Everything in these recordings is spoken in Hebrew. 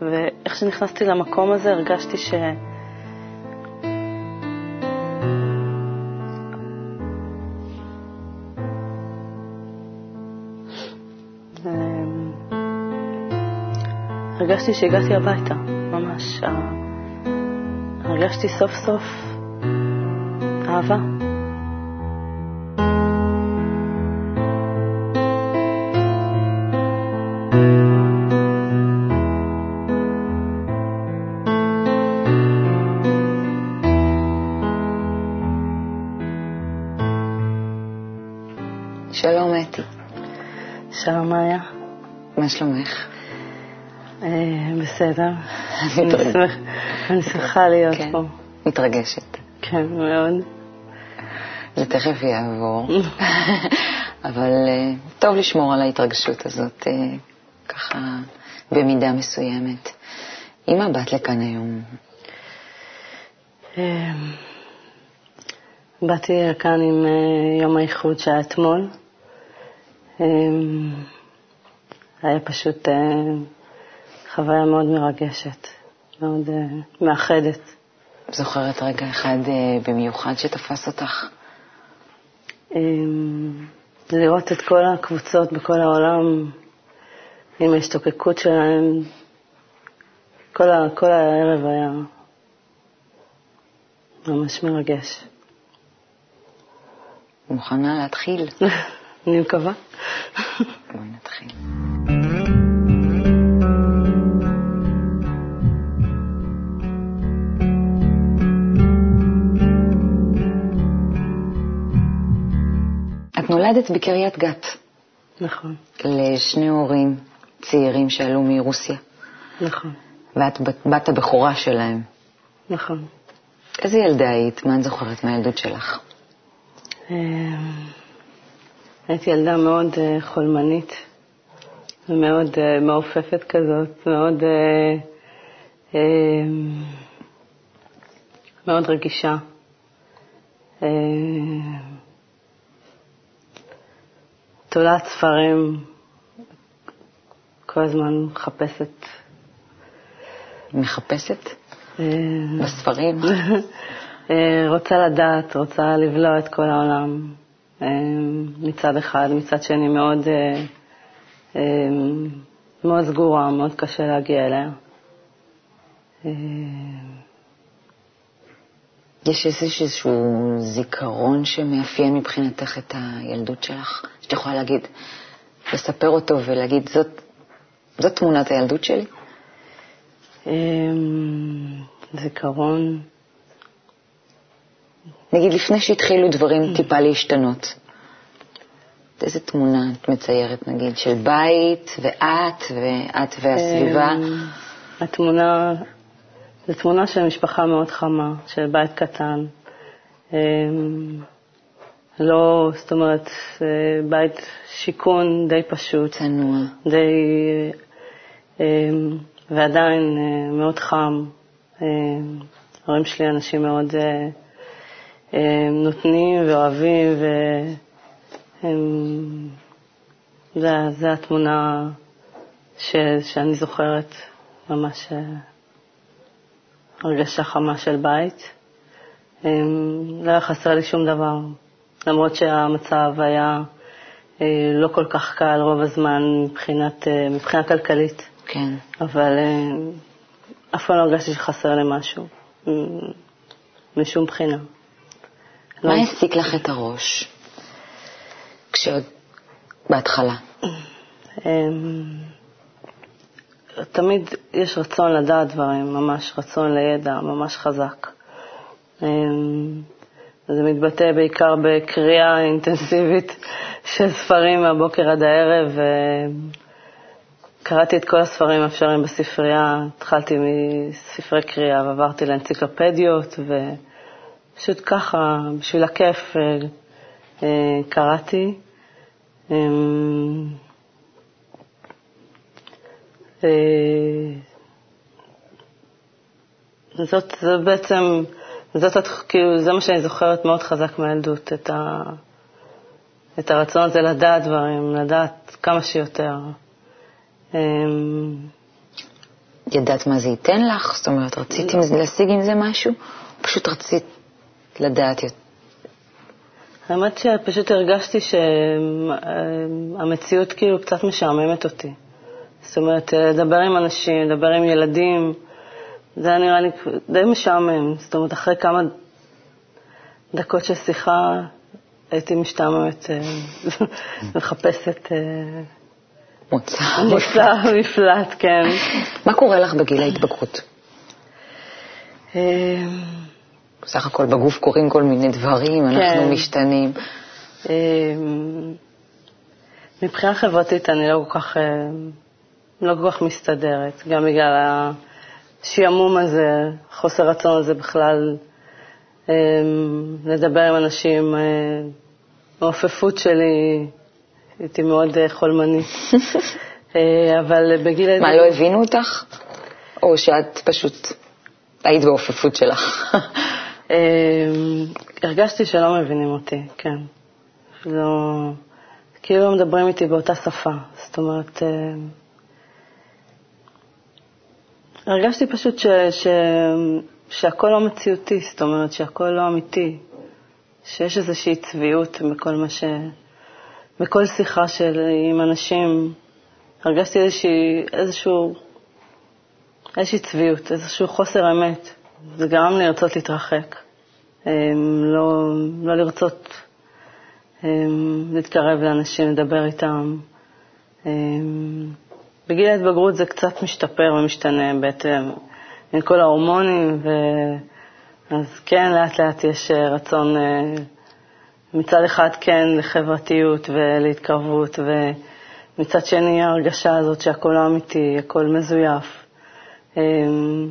ואיך שנכנסתי למקום הזה הרגשתי ש... הרגשתי שהגעתי הביתה, ממש. הרגשתי סוף סוף אהבה. אני שמחה להיות כן. פה. מתרגשת. כן, מאוד. זה תכף יעבור. אבל אה, טוב לשמור על ההתרגשות הזאת, אה, ככה במידה מסוימת. עם מה באת לכאן היום? אה, באתי לכאן עם אה, יום האיחוד שהיה אתמול. אה, היה פשוט חוויה מאוד מרגשת, מאוד אה, מאחדת. זוכרת רגע אחד אה, במיוחד שתפס אותך? אה, לראות את כל הקבוצות בכל העולם עם ההשתוקקות שלהם, כל, ה, כל הערב היה ממש מרגש. מוכנה להתחיל? אני מקווה. בואי נתחיל. נולדת בקריית גת נכון, לשני הורים צעירים שעלו מרוסיה, נכון, ואת בת- הבכורה שלהם. נכון. איזה ילדה היית? מה את זוכרת מהילדות שלך? אה, הייתי ילדה מאוד אה, חולמנית ומאוד אה, מעופפת כזאת, מאוד, אה, אה, מאוד רגישה. תולעת ספרים, כל הזמן מחפשת. מחפשת אה, בספרים? אה, רוצה לדעת, רוצה לבלוע את כל העולם אה, מצד אחד, מצד שני מאוד, מאוד סגורה, מאוד קשה להגיע אליה. יש איזשהו זיכרון שמאפיין מבחינתך את הילדות שלך? שאת יכולה להגיד, לספר אותו ולהגיד, זאת, זאת תמונת הילדות שלי? אה, זיכרון, נגיד, לפני שהתחילו דברים טיפה להשתנות, איזה תמונה את מציירת, נגיד, של בית, ואת, ואת והסביבה? אה, התמונה, זו תמונה של משפחה מאוד חמה, של בית קטן. אה, לא, זאת אומרת, אה, בית שיכון די פשוט, צנוע. די, אה, ועדיין אה, מאוד חם. אה, ההורים שלי אנשים מאוד אה, נותנים ואוהבים, והם, זה התמונה ש, שאני זוכרת, ממש הרגשה חמה של בית. אה, לא היה חסר לי שום דבר, למרות שהמצב היה אה, לא כל כך קל רוב הזמן מבחינת, אה, מבחינה כלכלית, כן. אבל אה, אף פעם לא הרגשתי שחסר לי משהו, משום בחינה. מה לא- העסיק לך את הראש? כשעוד בהתחלה. אמ, תמיד יש רצון לדעת דברים, ממש רצון לידע, ממש חזק. אמ, זה מתבטא בעיקר בקריאה אינטנסיבית של ספרים מהבוקר עד הערב. קראתי את כל הספרים האפשריים בספרייה, התחלתי מספרי קריאה ועברתי לאנציקלופדיות, ופשוט ככה, בשביל הכיף, אה, אה, קראתי. אמ, אה, זאת, זה בעצם, זאת, כאילו, זה מה שאני זוכרת מאוד חזק מהילדות, את, ה, את הרצון הזה לדעת דברים, לדעת כמה שיותר. אמ, ידעת מה זה ייתן לך? זאת אומרת, רצית להשיג עם זה משהו? פשוט רצית לדעת יותר? האמת שפשוט הרגשתי שהמציאות כאילו קצת משעממת אותי. זאת אומרת, לדבר עם אנשים, לדבר עם ילדים, זה היה נראה לי די משעמם. זאת אומרת, אחרי כמה דקות של שיחה הייתי משתעממת, אה, מחפשת... אה, מוצא. מוצא, מפלט, כן. מה קורה לך בגיל ההתבגרות? אה, בסך הכל בגוף קורים כל מיני דברים, אנחנו כן. משתנים. מבחינה חברתית אני לא כל כך, לא כל כך מסתדרת, גם בגלל השעמום הזה, חוסר רצון הזה בכלל אמ, לדבר עם אנשים. אה, העופפות שלי, הייתי מאוד אה, חולמנית. אה, אבל בגיל... מה, לא הבינו אותך? או שאת פשוט היית בעופפות שלך? אמ, הרגשתי שלא מבינים אותי, כן. לא... כאילו מדברים איתי באותה שפה. זאת אומרת, הרגשתי פשוט ש... ש... שהכל לא מציאותי, זאת אומרת שהכל לא אמיתי, שיש איזושהי צביעות בכל מה ש... בכל שיחה של עם אנשים, הרגשתי איזושהי, איזשהו, איזושהי צביעות, איזשהו חוסר אמת. זה גרם לי לרצות להתרחק, לא, לא לרצות להתקרב לאנשים, לדבר איתם. בגיל ההתבגרות זה קצת משתפר ומשתנה בעצם. עם כל ההורמונים, ו... אז כן, לאט לאט יש אה, רצון אה, מצד אחד כן לחברתיות ולהתקרבות, ומצד שני ההרגשה הזאת שהכל לא אמיתי, הכל מזויף. אמ,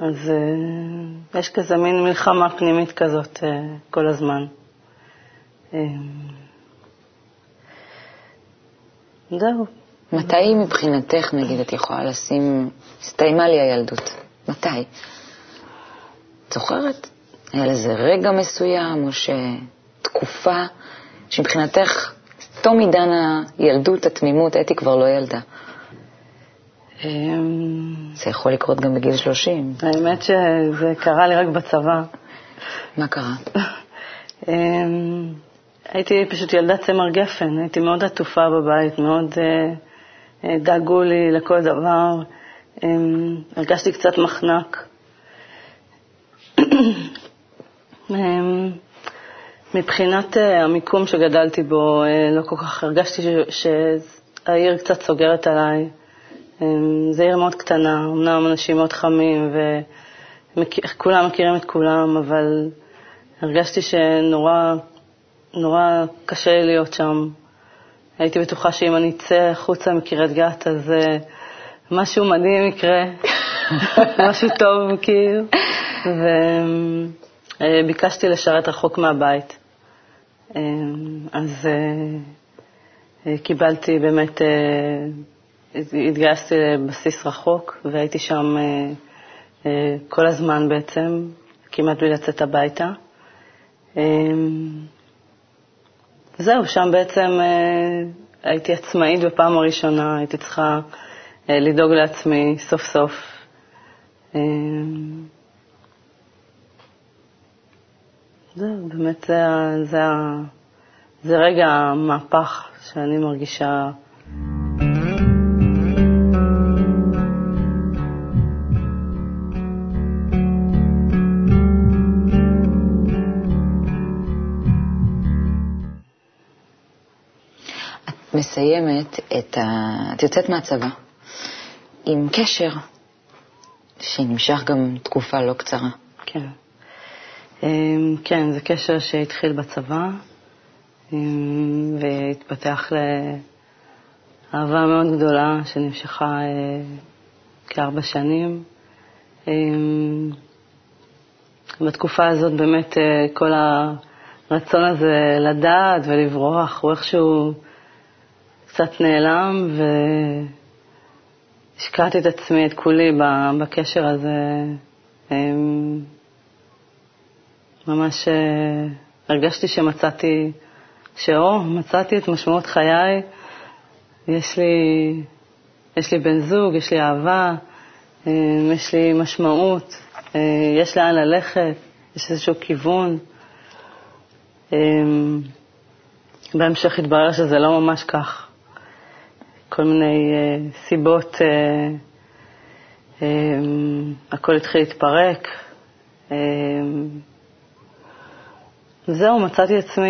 אז אה, יש כזה מין מלחמה פנימית כזאת כל הזמן. אמ, זהו. מתי מבחינתך, נגיד, את יכולה לשים, הסתיימה לי הילדות? מתי? את זוכרת? היה לזה רגע מסוים, או שתקופה שמבחינתך, תום עידן הילדות, התמימות, אתי כבר לא ילדה. אמ, זה יכול לקרות גם בגיל 30. האמת שזה קרה לי רק בצבא. מה קרה? אמ, הייתי פשוט ילדת צמר גפן, הייתי מאוד עטופה בבית, מאוד... Uh, דאגו לי לכל דבר, הרגשתי קצת מחנק. מבחינת אה, המיקום שגדלתי בו, אה, לא כל כך הרגשתי שהעיר קצת סוגרת עליי. זו עיר מאוד קטנה, אמנם אנשים מאוד חמים וכולם מכירים את כולם, אבל הרגשתי שנורא נורא קשה להיות שם. הייתי בטוחה שאם אני אצא החוצה מקריית גת, אז uh, משהו מדהים יקרה, משהו טוב, כאילו. וביקשתי uh, לשרת רחוק מהבית. Uh, אז uh, uh, קיבלתי באמת, uh, התגייסתי לבסיס רחוק, והייתי שם uh, uh, כל הזמן בעצם, כמעט בלי לצאת הביתה. זהו, שם בעצם אה, הייתי עצמאית בפעם הראשונה, הייתי צריכה אה, לדאוג לעצמי סוף סוף. אה, זהו, באמת זה, זה, זה רגע המהפך שאני מרגישה מסיימת את ה... את יוצאת מהצבא עם קשר שנמשך גם תקופה לא קצרה. כן. אמ, כן, זה קשר שהתחיל בצבא אמ, והתפתח לאהבה מאוד גדולה שנמשכה אה, כארבע שנים. אמ, בתקופה הזאת באמת אה, כל הרצון הזה לדעת ולברוח הוא איכשהו קצת נעלם, והשקעתי את עצמי, את כולי, בקשר הזה. אמ, ממש אה, הרגשתי שמצאתי, שאו, מצאתי את משמעות חיי, יש לי יש לי בן זוג, יש לי אהבה, אה, יש לי משמעות, אה, יש לאן ללכת, יש איזשהו כיוון. אה, בהמשך התברר שזה לא ממש כך. כל מיני סיבות, הכל התחיל להתפרק. זהו, מצאתי עצמי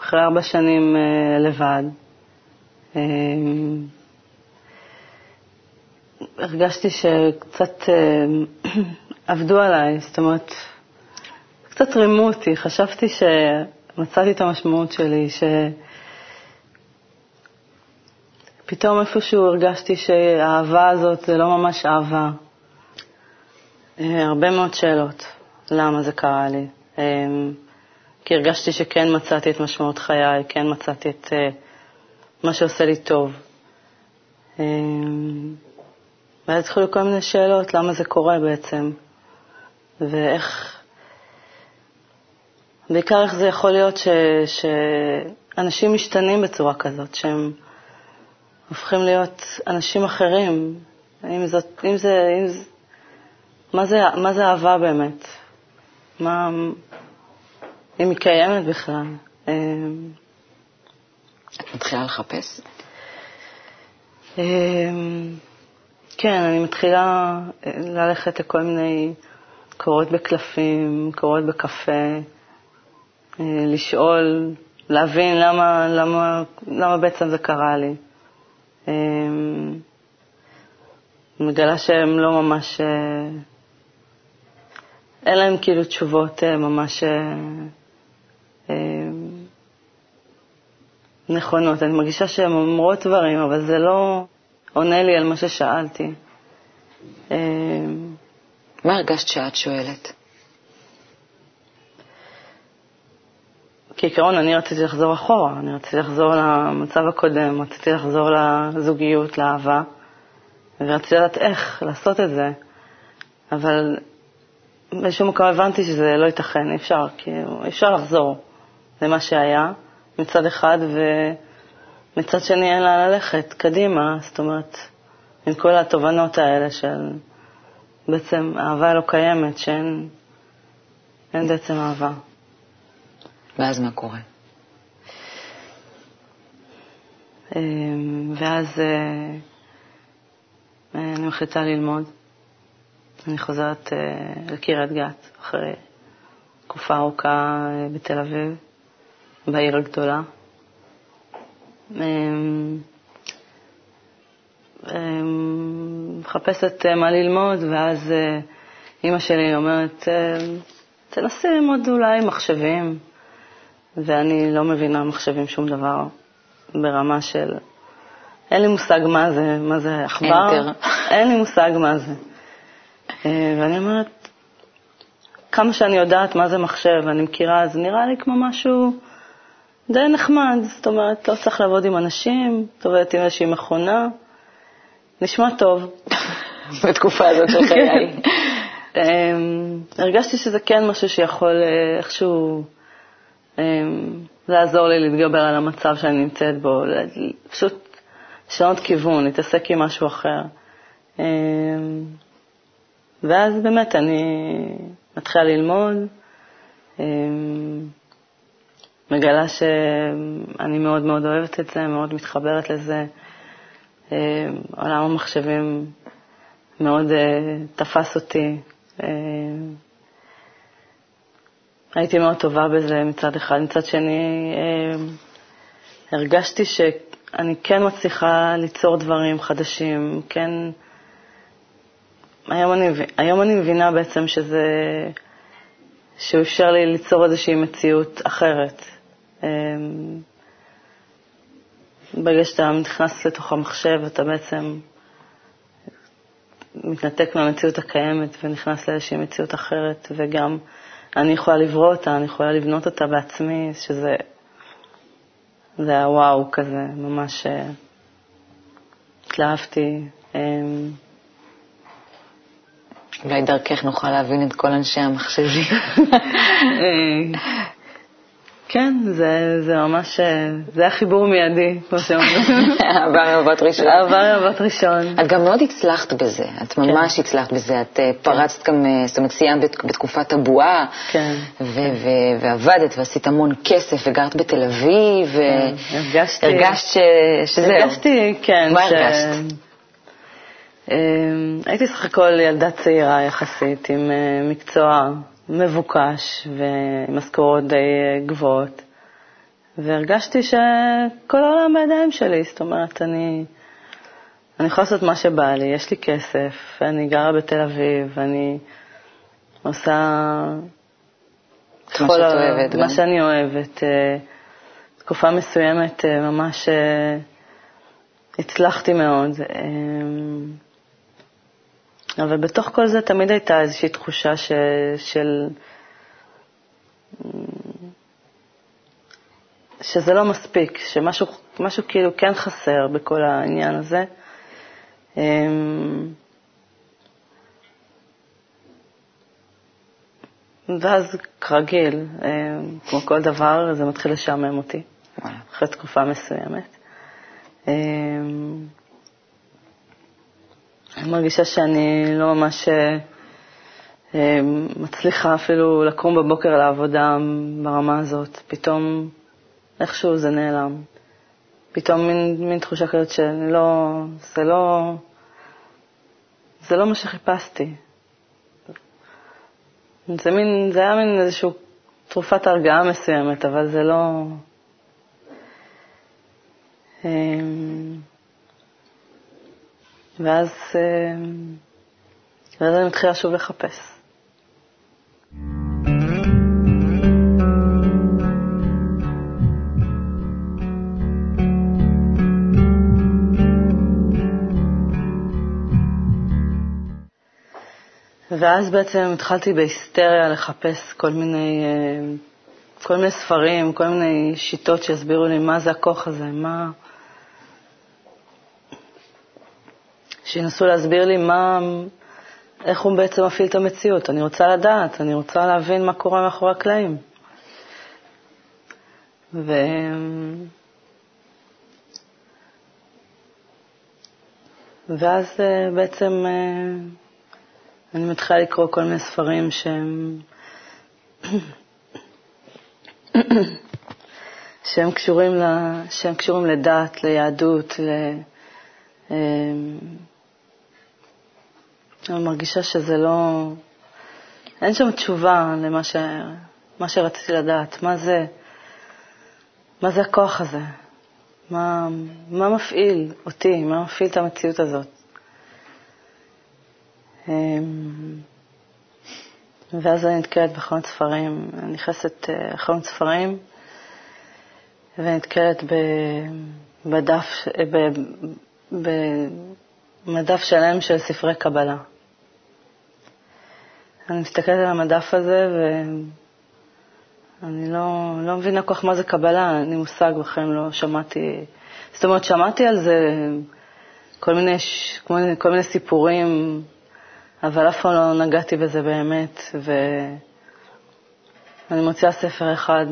אחרי ארבע שנים לבד. הרגשתי שקצת אה, עבדו עליי, זאת אומרת, קצת רימו אותי, חשבתי שמצאתי את המשמעות שלי, שפתאום איפשהו הרגשתי שהאהבה הזאת זה לא ממש אהבה. אה, הרבה מאוד שאלות, למה זה קרה לי. אה, כי הרגשתי שכן מצאתי את משמעות חיי, כן מצאתי את מה שעושה לי טוב. ואז התחילו כל מיני שאלות, למה זה קורה בעצם, ואיך, בעיקר איך זה יכול להיות ש, שאנשים משתנים בצורה כזאת, שהם הופכים להיות אנשים אחרים, אם זאת, אם זה, אם זה, מה זה, מה זה אהבה באמת? מה, אם היא קיימת בכלל? אמ, את מתחילה לחפש? אמ, כן, אני מתחילה אה, ללכת לכל מיני קורות בקלפים, קורות בקפה, אה, לשאול, להבין למה, למה, למה בעצם זה קרה לי. אה, מגלה שהם לא ממש, אין להם כאילו תשובות ממש נכונות. אני מרגישה שהן אומרות דברים, אבל זה לא... עונה לי על מה ששאלתי. אמ, מה הרגשת שאת שואלת? כעיקרון אני רציתי לחזור אחורה, אני רציתי לחזור למצב הקודם, רציתי לחזור לזוגיות, לאהבה, ורציתי לדעת איך לעשות את זה, אבל באיזשהו מקום הבנתי שזה לא ייתכן, אי אפשר, כאילו, אי אפשר לחזור למה שהיה מצד אחד, ו... מצד שני אין לאן ללכת קדימה, זאת אומרת, עם כל התובנות האלה של בעצם אהבה לא קיימת, שאין אין בעצם אהבה. ואז מה קורה? אמ, ואז אה, אני מחליטה ללמוד. אני חוזרת אה, לקריית גת אחרי תקופה ארוכה אה, בתל אביב, בעיר הגדולה. אמ, אמ, מחפשת אה, מה ללמוד, ואז אה, אימא שלי אומרת, אה, תנסי ללמוד אולי מחשבים, ואני לא מבינה מחשבים שום דבר ברמה של... אין לי מושג מה זה, מה זה עכבר, אין לי מושג מה זה. ואני אומרת, כמה שאני יודעת מה זה מחשב, אני מכירה, זה נראה לי כמו משהו די נחמד, זאת אומרת, לא צריך לעבוד עם אנשים, את עובדת עם איזושהי מכונה, נשמע טוב. בתקופה הזאת של חיי. אמ, הרגשתי שזה כן משהו שיכול אה, איכשהו לעזור לי להתגבר על המצב שאני נמצאת בו, פשוט לשנות כיוון, להתעסק עם משהו אחר. אמ, ואז באמת אני מתחילה ללמוד. מגלה שאני מאוד מאוד אוהבת את זה, מאוד מתחברת לזה. עולם המחשבים מאוד אה, תפס אותי. הייתי מאוד טובה בזה מצד אחד. מצד שני, הרגשתי שאני כן מצליחה ליצור דברים חדשים, כן... היום אני, היום אני מבינה בעצם שזה... שהוא אפשר לי ליצור איזושהי מציאות אחרת. אמ, ברגע שאתה נכנס לתוך המחשב, אתה בעצם מתנתק מהמציאות הקיימת ונכנס לאיזושהי מציאות אחרת, וגם אני יכולה לברוא אותה, אני יכולה לבנות אותה בעצמי, שזה זה היה וואו כזה, ממש אה, התלהבתי. אמ, אולי דרכך נוכל להבין את כל אנשי המחשבים. אה, כן, זה, זה ממש, זה היה חיבור מיידי, כמו שאומרים. אהבה מאהבת ראשון. אהבה מאהבת ראשון. את גם מאוד הצלחת בזה, את כן. ממש הצלחת בזה. את אה, פרצת גם, אה, זאת אומרת, סיימת בת- בתקופת הבועה, כן. ועבדת ועשית המון כסף, וגרת בתל אביב, כן, הרגשתי- והרגשת ש- שזהו. הרגשתי, כן. מה הרגשת? אמ, הייתי סך הכל ילדה צעירה יחסית, עם אה, מקצוע מבוקש ומשכורות די אה, גבוהות, והרגשתי שכל העולם בידיים שלי, זאת אומרת, אני, אני יכולה לעשות מה שבא לי, יש לי כסף, אני גרה בתל אביב, אני עושה... מה שאת אוהבת מה. שאני אוהבת. אה, תקופה מסוימת אה, ממש הצלחתי מאוד. אבל בתוך כל זה תמיד הייתה איזושהי תחושה ש, של... שזה לא מספיק, שמשהו משהו כאילו כן חסר בכל העניין הזה. אמ, ואז כרגיל, אמ, כמו כל דבר, זה מתחיל לשעמם אותי. אחרי תקופה מסוימת. אני מרגישה שאני לא ממש אה, אה, מצליחה אפילו לקום בבוקר לעבודה ברמה הזאת. פתאום איכשהו זה נעלם. פתאום מין, מין תחושה כזאת שאני לא, זה לא, זה לא מה שחיפשתי. זה מין, זה היה מין איזושהי תרופת הרגעה מסוימת, אבל זה לא... ואז, אמ, ואז אני מתחילה שוב לחפש. ואז בעצם התחלתי בהיסטריה לחפש כל מיני, אה, כל מיני ספרים, כל מיני שיטות שיסבירו לי מה זה הכוח הזה, מה... שינסו להסביר לי מה, איך הוא בעצם מפעיל את המציאות. אני רוצה לדעת, אני רוצה להבין מה קורה מאחורי הקלעים. ו... ואז אה, בעצם אה, אני מתחילה לקרוא כל מיני ספרים שהם, שהם, קשורים, ל... שהם קשורים לדת, ליהדות, ל... אני מרגישה שזה לא... אין שם תשובה למה ש... מה שרציתי לדעת. מה זה, מה זה הכוח הזה? מה, מה מפעיל אותי? מה מפעיל את המציאות הזאת? אמ, ואז אני נתקלת בחנות ספרים, אני נכנסת אה, לחנות ספרים ונתקלת בדף, במדף שלם של ספרי קבלה. אני מסתכלת על המדף הזה ואני לא, לא מבינה כל כך מה זה קבלה, אין לי מושג בחיים, לא שמעתי, זאת אומרת, שמעתי על זה כל מיני, כל מיני, כל מיני סיפורים, אבל אף פעם לא נגעתי בזה באמת, ואני מוציאה ספר אחד,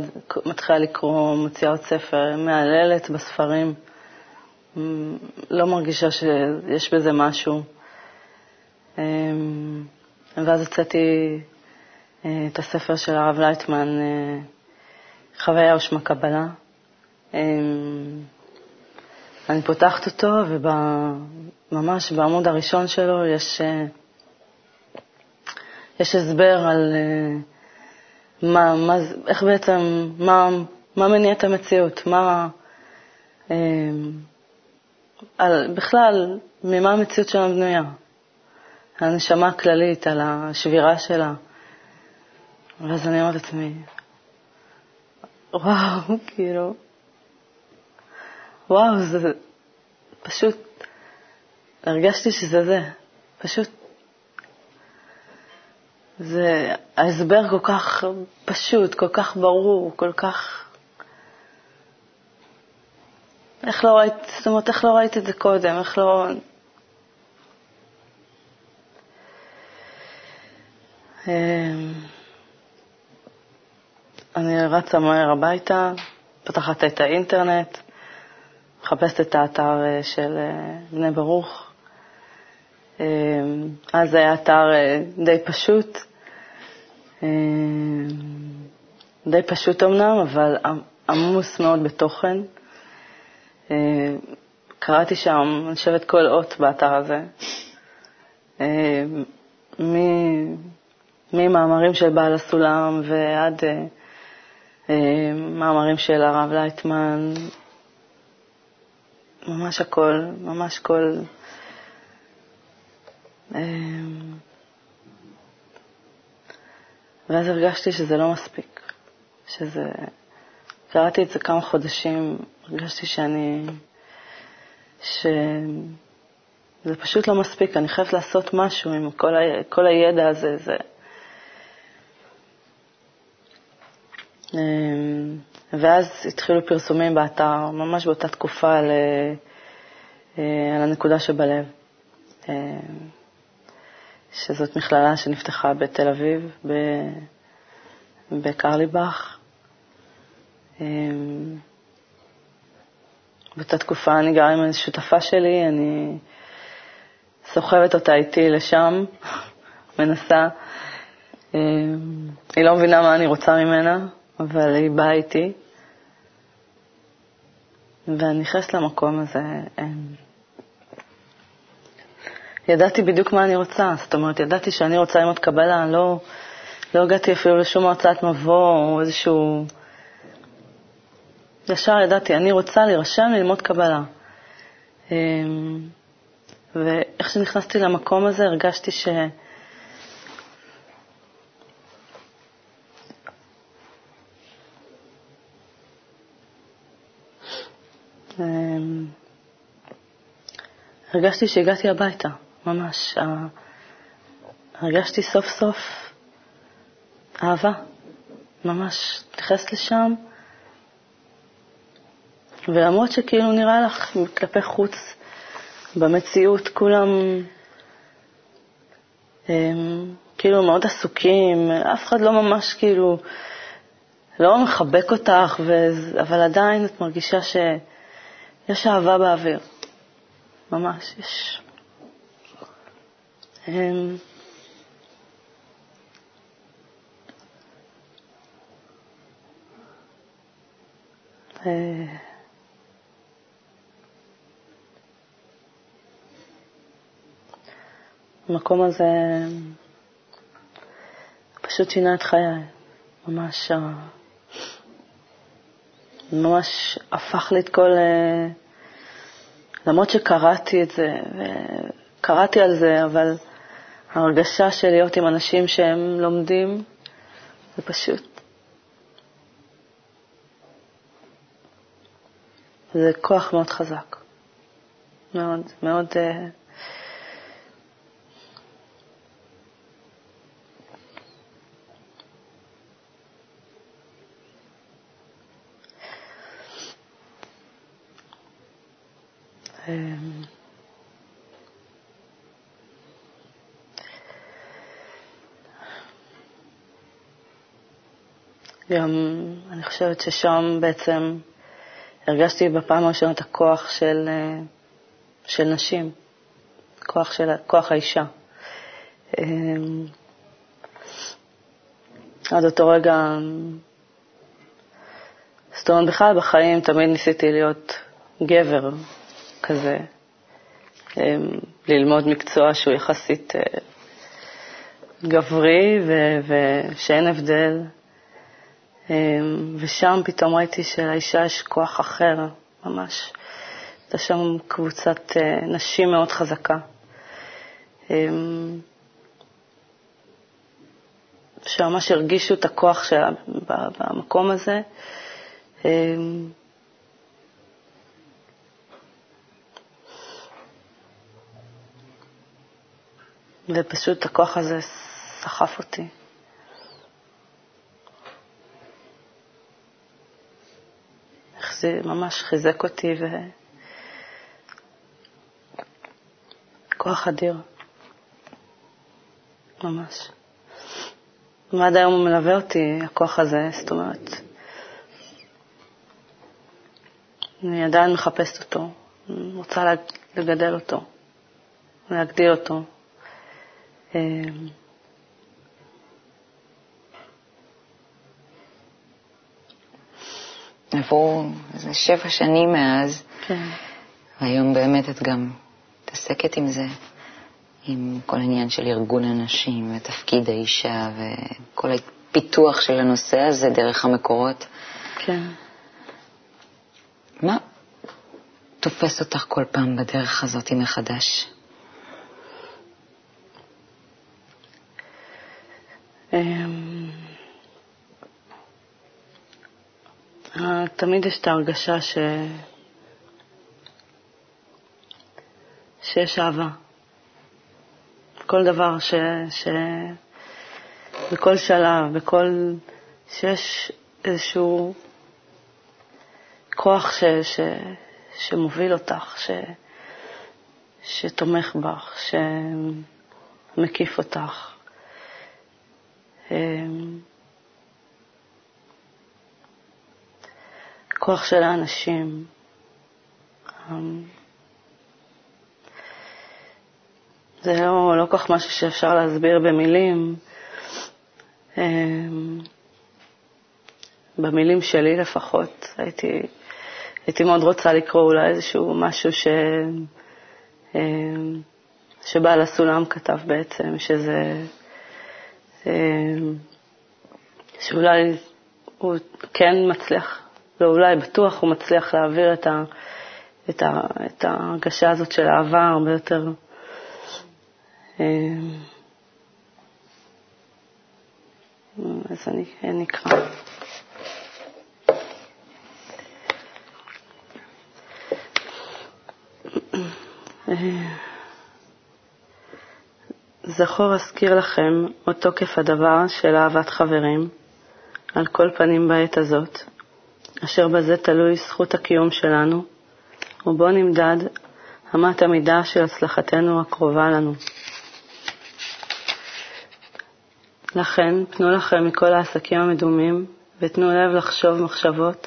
מתחילה לקרוא, מוציאה עוד ספר, מהללת בספרים. מ, לא מרגישה שיש בזה משהו. ואז הוצאתי אה, את הספר של הרב לייטמן, אה, חוויה ושמה קבלה. אמ, אני פותחת אותו, וממש בעמוד הראשון שלו יש, אה, יש הסבר על מה, מה, איך בעצם, מה, מה מניע את המציאות, מה... אמ, על, בכלל, ממה המציאות שלנו בנויה. הנשמה הכללית, על השבירה שלה. ואז אני אומרת לעצמי, וואו, כאילו, וואו, זה פשוט, הרגשתי שזה זה, פשוט, זה ההסבר כל כך פשוט, כל כך ברור, כל כך... איך לא ראית, זאת אומרת, איך לא ראית את זה קודם, איך לא... אני רצה מהר הביתה, פתחת את האינטרנט, מחפשת את האתר אה, של אה, בני ברוך. אה, אז זה היה אתר די פשוט, די פשוט אמנם, אבל עמוס מאוד בתוכן. קראתי שם, אני חושבת, כל אות באתר הזה. ממאמרים של בעל הסולם ועד מאמרים של הרב לייטמן, ממש הכל, ממש כל... אמ, ואז הרגשתי שזה לא מספיק, שזה... קראתי את זה כמה חודשים, הרגשתי שאני... שזה פשוט לא מספיק, אני חייבת לעשות משהו עם כל, ה... כל הידע הזה. זה... ואז התחילו פרסומים באתר, ממש באותה תקופה, על, אה, על הנקודה שבלב, אה, שזאת מכללה שנפתחה בתל אביב, בקרליבך. אה, באותה תקופה אני גרה עם שותפה שלי, אני סוחבת אותה איתי לשם, מנסה. היא לא מבינה מה אני רוצה ממנה, אבל היא באה איתי. ואני נכנסת למקום הזה, ידעתי בדיוק מה אני רוצה, זאת אומרת, ידעתי שאני רוצה ללמוד קבלה, לא, לא הגעתי אפילו לשום הרצאת מבוא או איזשהו... ישר ידעתי, אני רוצה להירשם ללמוד קבלה. אמ, ואיך שנכנסתי למקום הזה הרגשתי ש... הרגשתי שהגעתי הביתה, ממש. הרגשתי סוף סוף אהבה, ממש. נכנסת לשם, ולמרות שכאילו נראה לך כלפי חוץ, במציאות כולם הם, כאילו מאוד עסוקים, אף אחד לא ממש כאילו, לא מחבק אותך, ו... אבל עדיין את מרגישה שיש אהבה באוויר. ממש יש. הם... אה, המקום הזה פשוט שינה את חיי, ממש, ממש הפך לי את כל... אה, למרות שקראתי את זה, וקראתי על זה, אבל ההרגשה של להיות עם אנשים שהם לומדים, זה פשוט. זה כוח מאוד חזק. מאוד, מאוד... Uh, גם אני חושבת ששם בעצם הרגשתי בפעם הראשונה את הכוח של, אה, של נשים, כוח, של, כוח האישה. עד אותו רגע, זאת אומרת, בכלל בחיים תמיד ניסיתי להיות גבר כזה, אמ, ללמוד מקצוע שהוא יחסית אה, גברי ושאין הבדל אמ, ושם פתאום ראיתי שלאישה יש כוח אחר, ממש. הייתה שם קבוצת אה, נשים מאוד חזקה. אמ, שממש הרגישו את הכוח שלה במקום הזה. ופשוט הכוח הזה סחף אותי. זה ממש חיזק אותי ו... כוח אדיר, ממש. ועד היום הוא מלווה אותי, הכוח הזה, זאת אומרת, אני עדיין מחפשת אותו, רוצה לגדל אותו, להגדיל אותו. אמ, עברו איזה שבע שנים מאז, כן. והיום באמת את גם מתעסקת עם זה, עם כל העניין של ארגון הנשים ותפקיד האישה וכל הפיתוח של הנושא הזה דרך המקורות. כן. מה תופס אותך כל פעם בדרך הזאת מחדש? תמיד יש את ההרגשה ש... שיש אהבה. כל דבר ש... ש... בכל שלב, בכל... שיש איזשהו כוח ש... ש... שמוביל אותך, ש... שתומך בך, שמקיף אותך. כוח של האנשים. אמ, זה לא, לא כל כך משהו שאפשר להסביר במילים. אמ, במילים שלי לפחות, הייתי, הייתי מאוד רוצה לקרוא אולי איזשהו משהו ש, אמ, שבעל הסולם כתב בעצם, שזה, שאולי הוא כן מצליח לא אולי, בטוח הוא מצליח להעביר את, ה, את, ה, את ההרגשה הזאת של אהבה הרבה יותר... אה, אז אני נקרא. זכור אזכיר לכם עוד תוקף הדבר של אהבת חברים, על כל פנים בעת הזאת, אשר בזה תלוי זכות הקיום שלנו, ובו נמדד אמת המידה של הצלחתנו הקרובה לנו. לכן, פנו לכם מכל העסקים המדומים, ותנו לב לחשוב מחשבות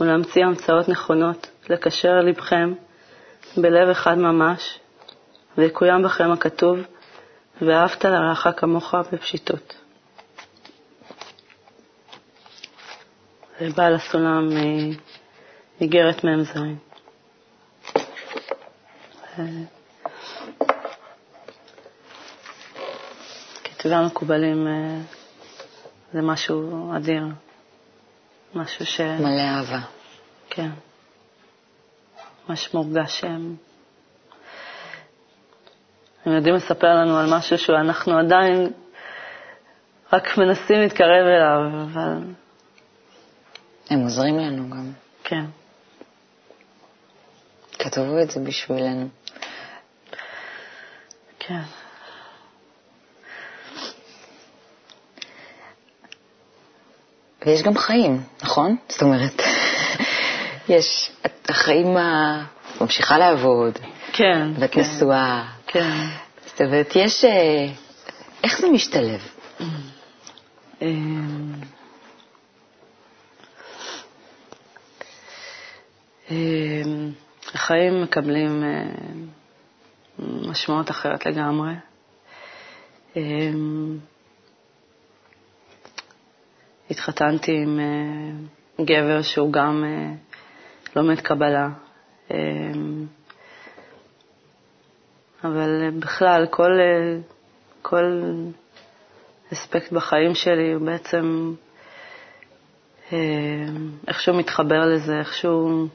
ולהמציא המצאות נכונות, לקשר לבכם בלב אחד ממש, ויקוים בכם הכתוב, ואהבת לרעך כמוך בפשיטות. בעל הסולם מאיגרת מ"ז. כתבי המקובלים אה, זה משהו אדיר, משהו ש... מלא אהבה. כן. ממש מורגש שהם... הם יודעים לספר לנו על משהו שאנחנו עדיין רק מנסים להתקרב אליו, אבל הם עוזרים לנו גם. כן. כתבו את זה בשבילנו. כן. ויש גם חיים, נכון? זאת אומרת, יש, החיים ה... ממשיכה לעבוד. כן. ואת כן. נשואה. כן. זאת אומרת, יש... אה, איך זה משתלב? החיים מקבלים אה, משמעות אחרת לגמרי. אמ, התחתנתי עם אה, גבר שהוא גם אה, לומד קבלה, אמ, אבל בכלל, כל, כל אספקט בחיים שלי הוא בעצם איכשהו מתחבר לזה, איכשהו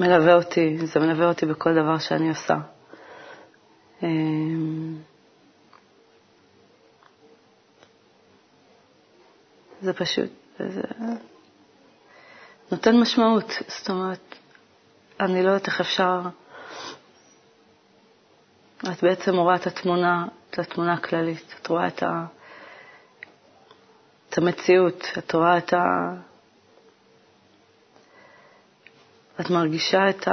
מלווה אותי, זה מלווה אותי בכל דבר שאני עושה. אה, זה פשוט, זה נותן משמעות, זאת אומרת, אני לא יודעת איך אפשר, את בעצם רואה את התמונה, את התמונה הכללית, את רואה את ה... את המציאות, את רואה את ה... את מרגישה את, ה...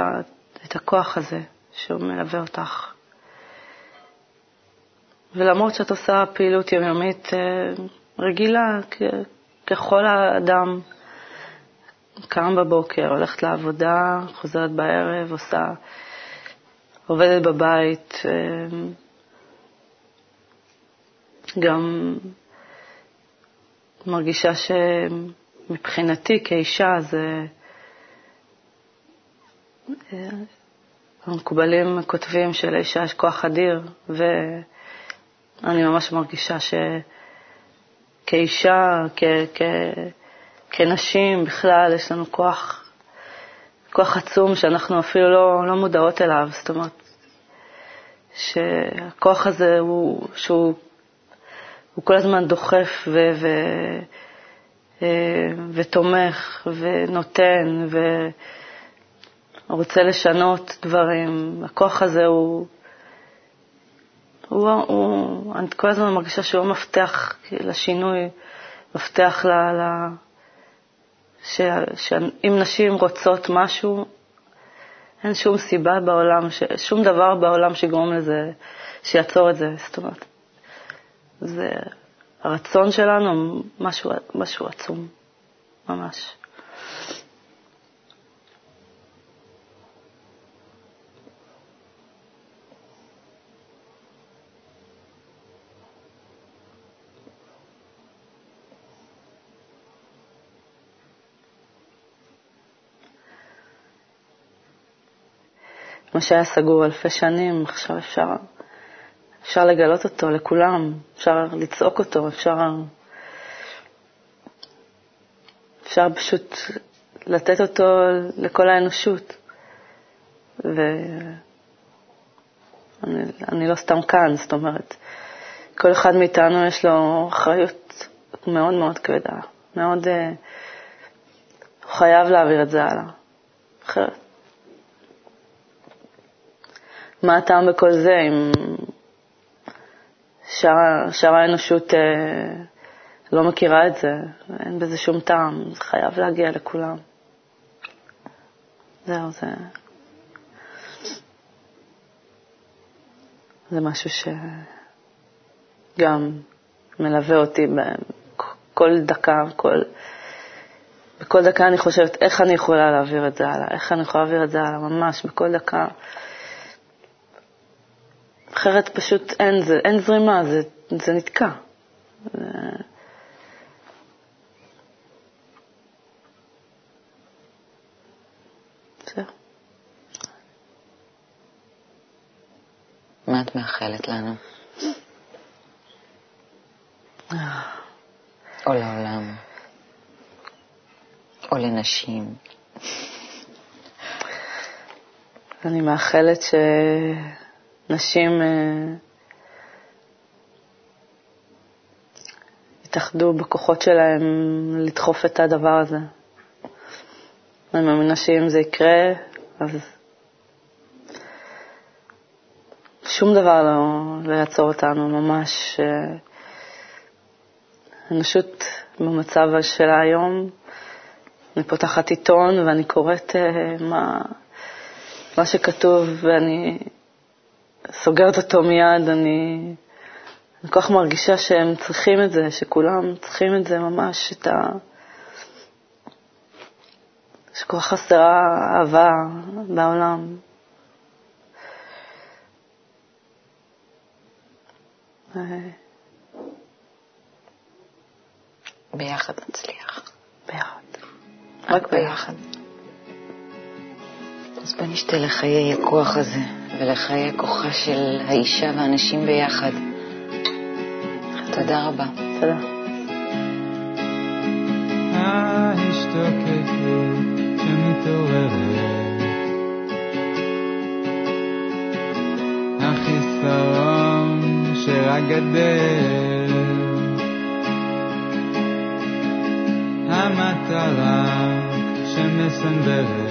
את הכוח הזה שהוא מלווה אותך. ולמרות שאת עושה פעילות יומיומית רגילה, ככל האדם, קם בבוקר, הולכת לעבודה, חוזרת בערב, עושה, עובדת בבית, גם מרגישה שמבחינתי כאישה זה... המקובלים כותבים שלאישה יש כוח אדיר, ואני ממש מרגישה שכאישה. כנשים בכלל, יש לנו כוח, כוח עצום שאנחנו אפילו לא, לא מודעות אליו. זאת אומרת, שהכוח הזה הוא, שהוא הוא כל הזמן דוחף ו, ו, אה, ותומך ונותן ורוצה לשנות דברים. הכוח הזה הוא, הוא, הוא, אני כל הזמן מרגישה שהוא המפתח לשינוי, מפתח ל... ל שאם נשים רוצות משהו, אין שום סיבה בעולם, שום דבר בעולם שיגרום לזה, שיעצור את זה. זאת אומרת, זה הרצון שלנו, משהו, משהו עצום, ממש. מה שהיה סגור אלפי שנים, עכשיו אפשר אפשר לגלות אותו לכולם, אפשר לצעוק אותו, אפשר, אפשר פשוט לתת אותו לכל האנושות. ואני לא סתם כאן, זאת אומרת, כל אחד מאיתנו יש לו אחריות מאוד מאוד כבדה, מאוד... Uh, חייב להעביר את זה הלאה, אחרת. מה הטעם בכל זה אם שאר, האנושות אה, לא מכירה את זה, אין בזה שום טעם, זה חייב להגיע לכולם. זהו, זה... זה משהו שגם מלווה אותי בכל דקה, כל... בכל דקה אני חושבת איך אני יכולה להעביר את זה הלאה, איך אני יכולה להעביר את זה הלאה, ממש, בכל דקה. אחרת פשוט אין, זה, אין זרימה, זה, זה נתקע. זהו. מה את מאחלת לנו? או לעולם, או לנשים. אני מאחלת ש... נשים אה, יתאחדו בכוחות שלהם לדחוף את הדבר הזה. אני מאמינה שאם זה יקרה, אז שום דבר לא, לא יעצור אותנו, ממש. האנושות אה, במצב שלה היום, אני פותחת עיתון ואני קוראת uh, מה, מה שכתוב ואני סוגרת אותו מיד, אני, אני כל כך מרגישה שהם צריכים את זה, שכולם צריכים את זה ממש, את ה... שכל כך חסרה אהבה בעולם. ביחד נצליח. ביחד. רק ביחד. אז בוא נשתה לחיי הכוח הזה. ולחיי הכוחה של האישה והנשים ביחד. תודה רבה. תודה. ההשתוקקות שמתעוררת, החיסרון שרק גדל, המטרה שמסנוורת